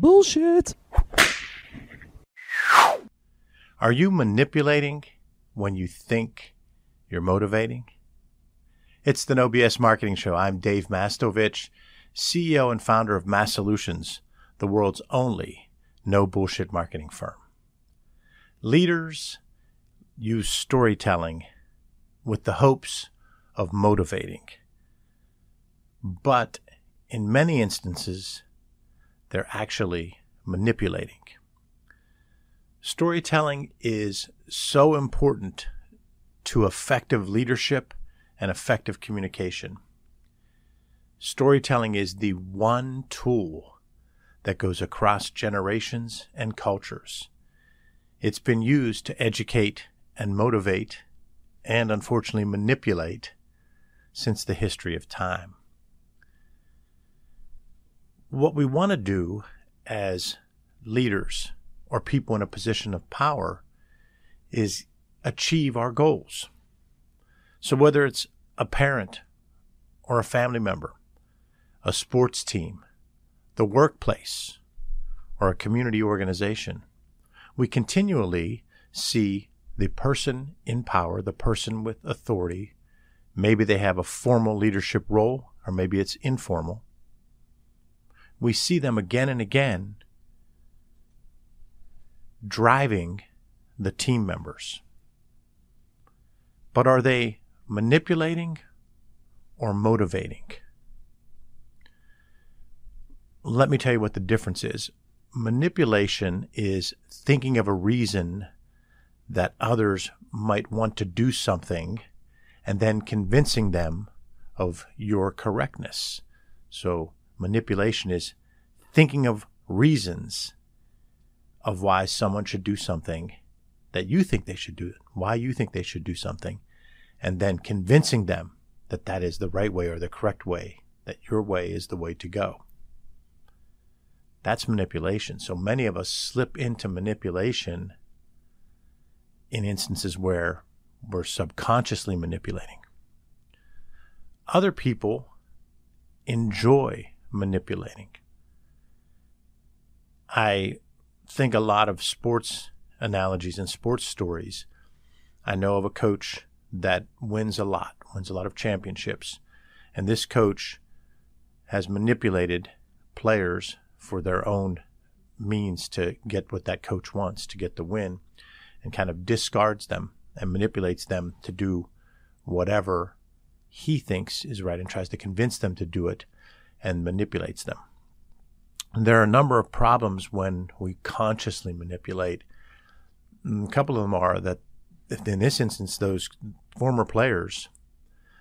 Bullshit. Are you manipulating when you think you're motivating? It's the No BS Marketing Show. I'm Dave Mastovich, CEO and founder of MASSolutions, the world's only no bullshit marketing firm. Leaders use storytelling with the hopes of motivating. But in many instances, they're actually manipulating. Storytelling is so important to effective leadership and effective communication. Storytelling is the one tool that goes across generations and cultures. It's been used to educate and motivate and unfortunately manipulate since the history of time. What we want to do as leaders or people in a position of power is achieve our goals. So whether it's a parent or a family member, a sports team, the workplace, or a community organization, we continually see the person in power, the person with authority. Maybe they have a formal leadership role, or maybe it's informal. We see them again and again driving the team members. But are they manipulating or motivating? Let me tell you what the difference is. Manipulation is thinking of a reason that others might want to do something and then convincing them of your correctness. So manipulation is thinking of reasons of why someone should do something that you think they should do, why you think they should do something, and then convincing them that that is the right way or the correct way, that your way is the way to go. That's manipulation. So many of us slip into manipulation in instances where we're subconsciously manipulating. Other people enjoy manipulating. I think a lot of sports analogies and sports stories. I know of a coach that wins a lot, wins a lot of championships, and this coach has manipulated players for their own means to get what that coach wants, to get the win, and kind of discards them and manipulates them to do whatever he thinks is right and tries to convince them to do it and manipulates them. There are a number of problems when we consciously manipulate. Mm, a couple of them are that in this instance, those former players,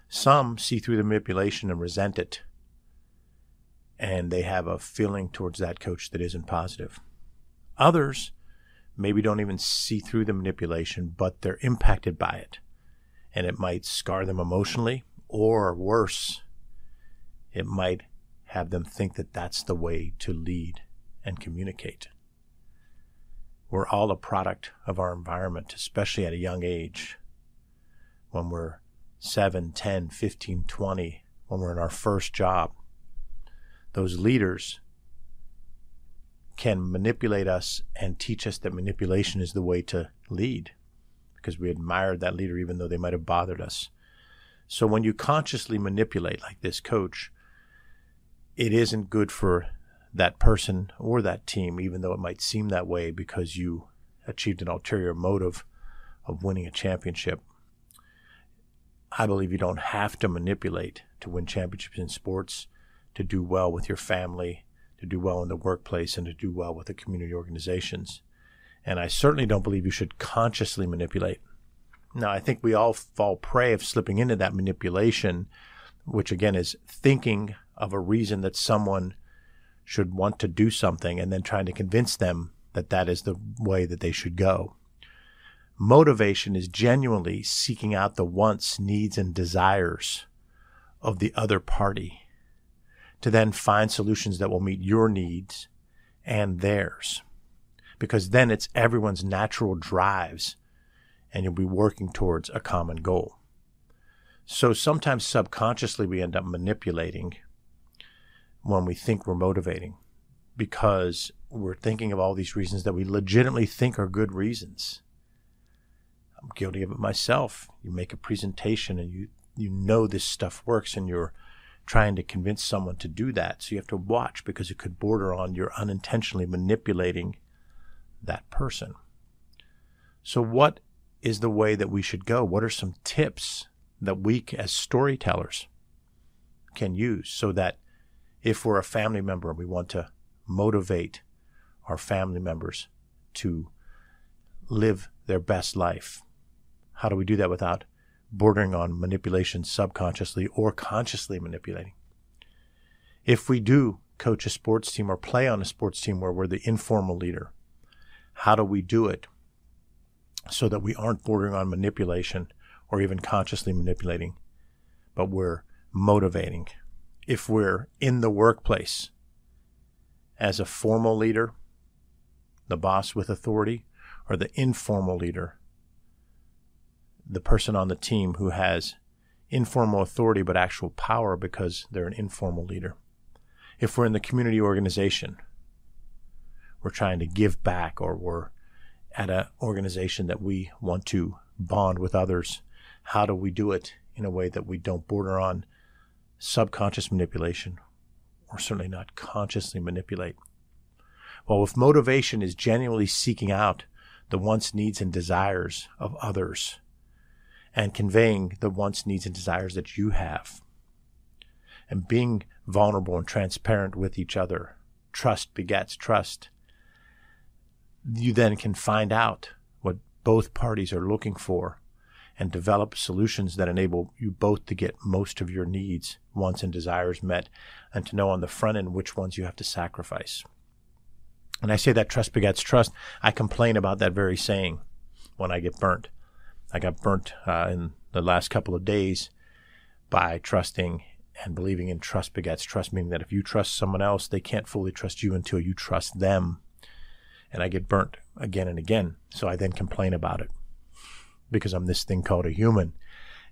some see through the manipulation and resent it, and they have a feeling towards that coach that isn't positive. Others maybe don't even see through the manipulation, but they're impacted by it, and it might scar them emotionally, or worse, it might have them think that that's the way to lead and communicate. We're all a product of our environment, especially at a young age. When we're 7, 10, 15, 20, when we're in our first job, those leaders can manipulate us and teach us that manipulation is the way to lead because we admired that leader even though they might have bothered us. So when you consciously manipulate like this coach, it isn't good for that person or that team, even though it might seem that way because you achieved an ulterior motive of winning a championship. I believe you don't have to manipulate to win championships in sports, to do well with your family, to do well in the workplace, and to do well with the community organizations. And I certainly don't believe you should consciously manipulate. Now, I think we all fall prey of slipping into that manipulation, which again is thinking of a reason that someone should want to do something and then trying to convince them that that is the way that they should go. Motivation is genuinely seeking out the wants, needs, and desires of the other party to then find solutions that will meet your needs and theirs. Because then it's everyone's natural drives and you'll be working towards a common goal. So sometimes subconsciously we end up manipulating when we think we're motivating because we're thinking of all these reasons that we legitimately think are good reasons. I'm guilty of it myself. You make a presentation and you, you know this stuff works and you're trying to convince someone to do that. So you have to watch because it could border on you're unintentionally manipulating that person. So, what is the way that we should go? What are some tips that we, as storytellers, can use so that if we're a family member and we want to motivate our family members to live their best life, how do we do that without bordering on manipulation subconsciously or consciously manipulating? If we do coach a sports team or play on a sports team where we're the informal leader, how do we do it so that we aren't bordering on manipulation or even consciously manipulating, but we're motivating? If we're in the workplace as a formal leader, the boss with authority, or the informal leader, the person on the team who has informal authority but actual power because they're an informal leader. If we're in the community organization, we're trying to give back or we're at an organization that we want to bond with others, how do we do it in a way that we don't border on subconscious manipulation or certainly not consciously manipulate? Well, if motivation is genuinely seeking out the wants, needs, and desires of others and conveying the wants, needs, and desires that you have, and being vulnerable and transparent with each other, trust begets trust you then can find out what both parties are looking for and develop solutions that enable you both to get most of your needs, wants, and desires met, and to know on the front end which ones you have to sacrifice. And I say that trust begets trust. I complain about that very saying when I get burnt. I got burnt uh, in the last couple of days by trusting and believing in trust begets trust, meaning that if you trust someone else, they can't fully trust you until you trust them and I get burnt again and again. So I then complain about it because I'm this thing called a human.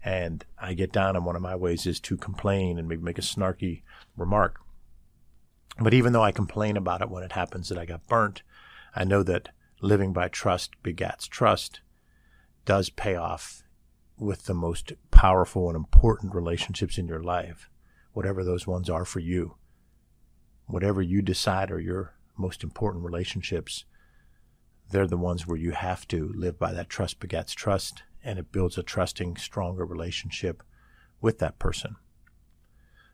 And I get down, and one of my ways is to complain and maybe make a snarky remark. But even though I complain about it when it happens that I got burnt, I know that living by trust begats trust does pay off with the most powerful and important relationships in your life, whatever those ones are for you. Whatever you decide are your most important relationships, they're the ones where you have to live by that trust begets trust, and it builds a trusting, stronger relationship with that person.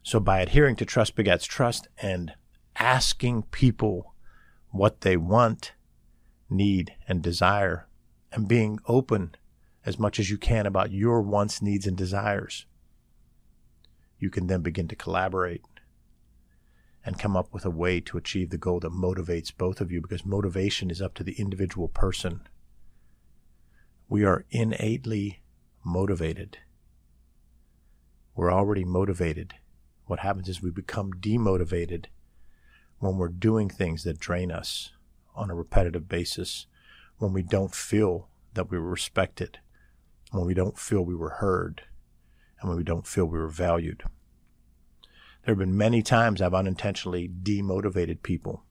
So, by adhering to trust begets trust and asking people what they want, need, and desire, and being open as much as you can about your wants, needs, and desires, you can then begin to collaborate and come up with a way to achieve the goal that motivates both of you because motivation is up to the individual person. We are innately motivated. We're already motivated. What happens is we become demotivated when we're doing things that drain us on a repetitive basis, when we don't feel that we were respected, when we don't feel we were heard, and when we don't feel we were valued. There have been many times I've unintentionally demotivated people.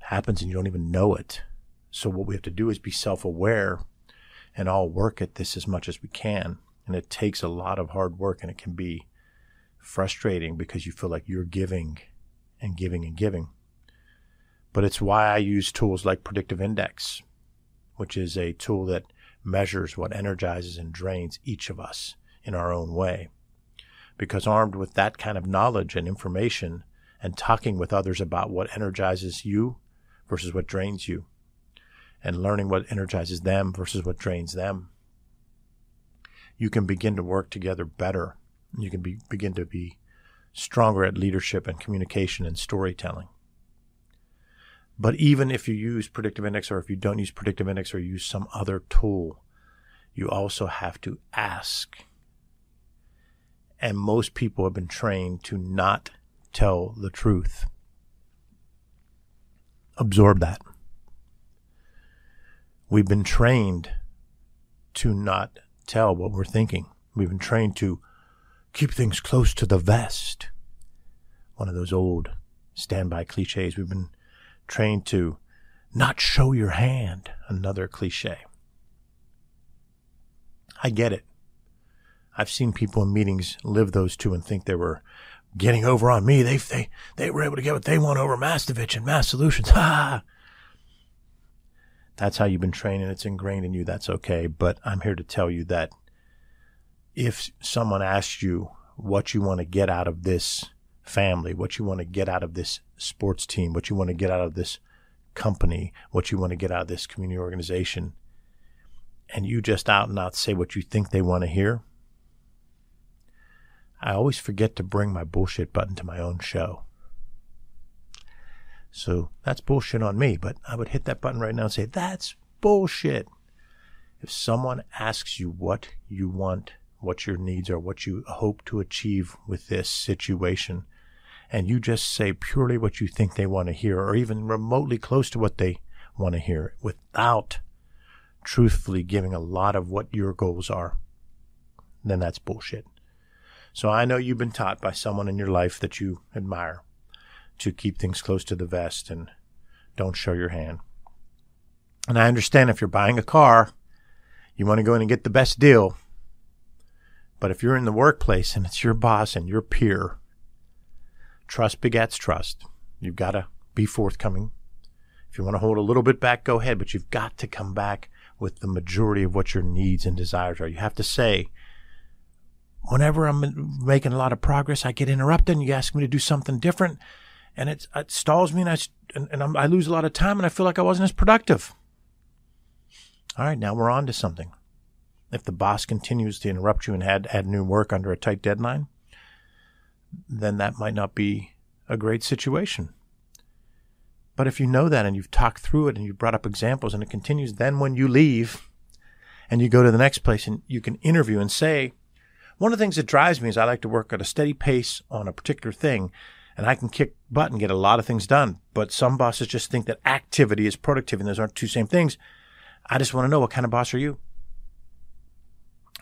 It Happens and you don't even know it. So what we have to do is be self-aware and all work at this as much as we can. And it takes a lot of hard work and it can be frustrating because you feel like you're giving and giving and giving. But it's why I use tools like Predictive Index, which is a tool that measures what energizes and drains each of us in our own way because armed with that kind of knowledge and information and talking with others about what energizes you versus what drains you and learning what energizes them versus what drains them, you can begin to work together better. You can be, begin to be stronger at leadership and communication and storytelling. But even if you use predictive index or if you don't use predictive index or use some other tool, you also have to ask and most people have been trained to not tell the truth. Absorb that. We've been trained to not tell what we're thinking. We've been trained to keep things close to the vest. One of those old standby cliches. We've been trained to not show your hand, another cliche. I get it. I've seen people in meetings live those two and think they were getting over on me. They they they were able to get what they want over Mastovich and MASSolutions. Ha! That's how you've been trained and it's ingrained in you. That's okay. But I'm here to tell you that if someone asks you what you want to get out of this family, what you want to get out of this sports team, what you want to get out of this company, what you want to get out of this community organization, and you just out and out say what you think they want to hear, I always forget to bring my bullshit button to my own show. So that's bullshit on me, but I would hit that button right now and say, that's bullshit. If someone asks you what you want, what your needs are, what you hope to achieve with this situation, and you just say purely what you think they want to hear, or even remotely close to what they want to hear, without truthfully giving a lot of what your goals are, then that's bullshit. So I know you've been taught by someone in your life that you admire to keep things close to the vest and don't show your hand. And I understand if you're buying a car, you want to go in and get the best deal. But if you're in the workplace and it's your boss and your peer, trust begets trust. You've got to be forthcoming. If you want to hold a little bit back, go ahead, but you've got to come back with the majority of what your needs and desires are. You have to say, whenever I'm making a lot of progress, I get interrupted and you ask me to do something different. And it, stalls me and, I, and, and I lose a lot of time and I feel like I wasn't as productive. All right, now we're on to something. If the boss continues to interrupt you and add, add new work under a tight deadline, then that might not be a great situation. But if you know that and you've talked through it and you've brought up examples and it continues, then when you leave and you go to the next place and you can interview and say, one of the things that drives me is I like to work at a steady pace on a particular thing, and I can kick butt and get a lot of things done. But some bosses just think that activity is productivity, and those aren't two same things. I just want to know what kind of boss are you?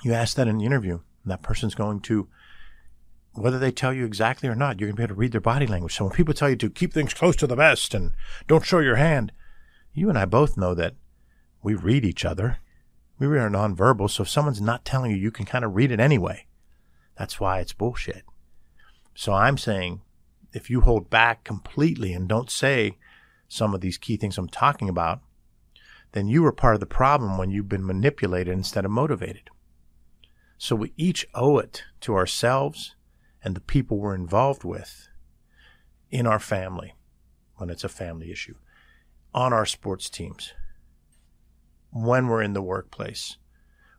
You ask that in the interview, and that person's going to, whether they tell you exactly or not, you're going to be able to read their body language. So when people tell you to keep things close to the vest and don't show your hand, you and I both know that we read each other we are nonverbal, so if someone's not telling you, you can kind of read it anyway. That's why it's bullshit. So I'm saying if you hold back completely and don't say some of these key things I'm talking about, then you were part of the problem when you've been manipulated instead of motivated. So we each owe it to ourselves and the people we're involved with in our family when it's a family issue, on our sports teams, when we're in the workplace,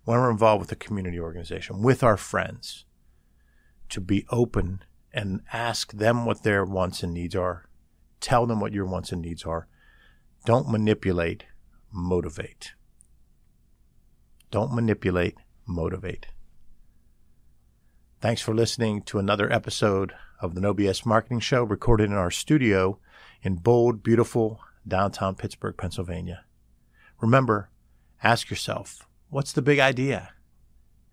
when we're involved with a community organization, with our friends, to be open and ask them what their wants and needs are. Tell them what your wants and needs are. Don't manipulate, motivate. Don't manipulate, motivate. Thanks for listening to another episode of the No BS Marketing Show recorded in our studio in bold, beautiful downtown Pittsburgh, Pennsylvania. Remember, Ask yourself, what's the big idea?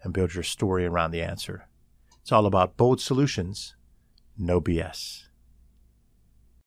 And build your story around the answer. It's all about bold solutions, no BS.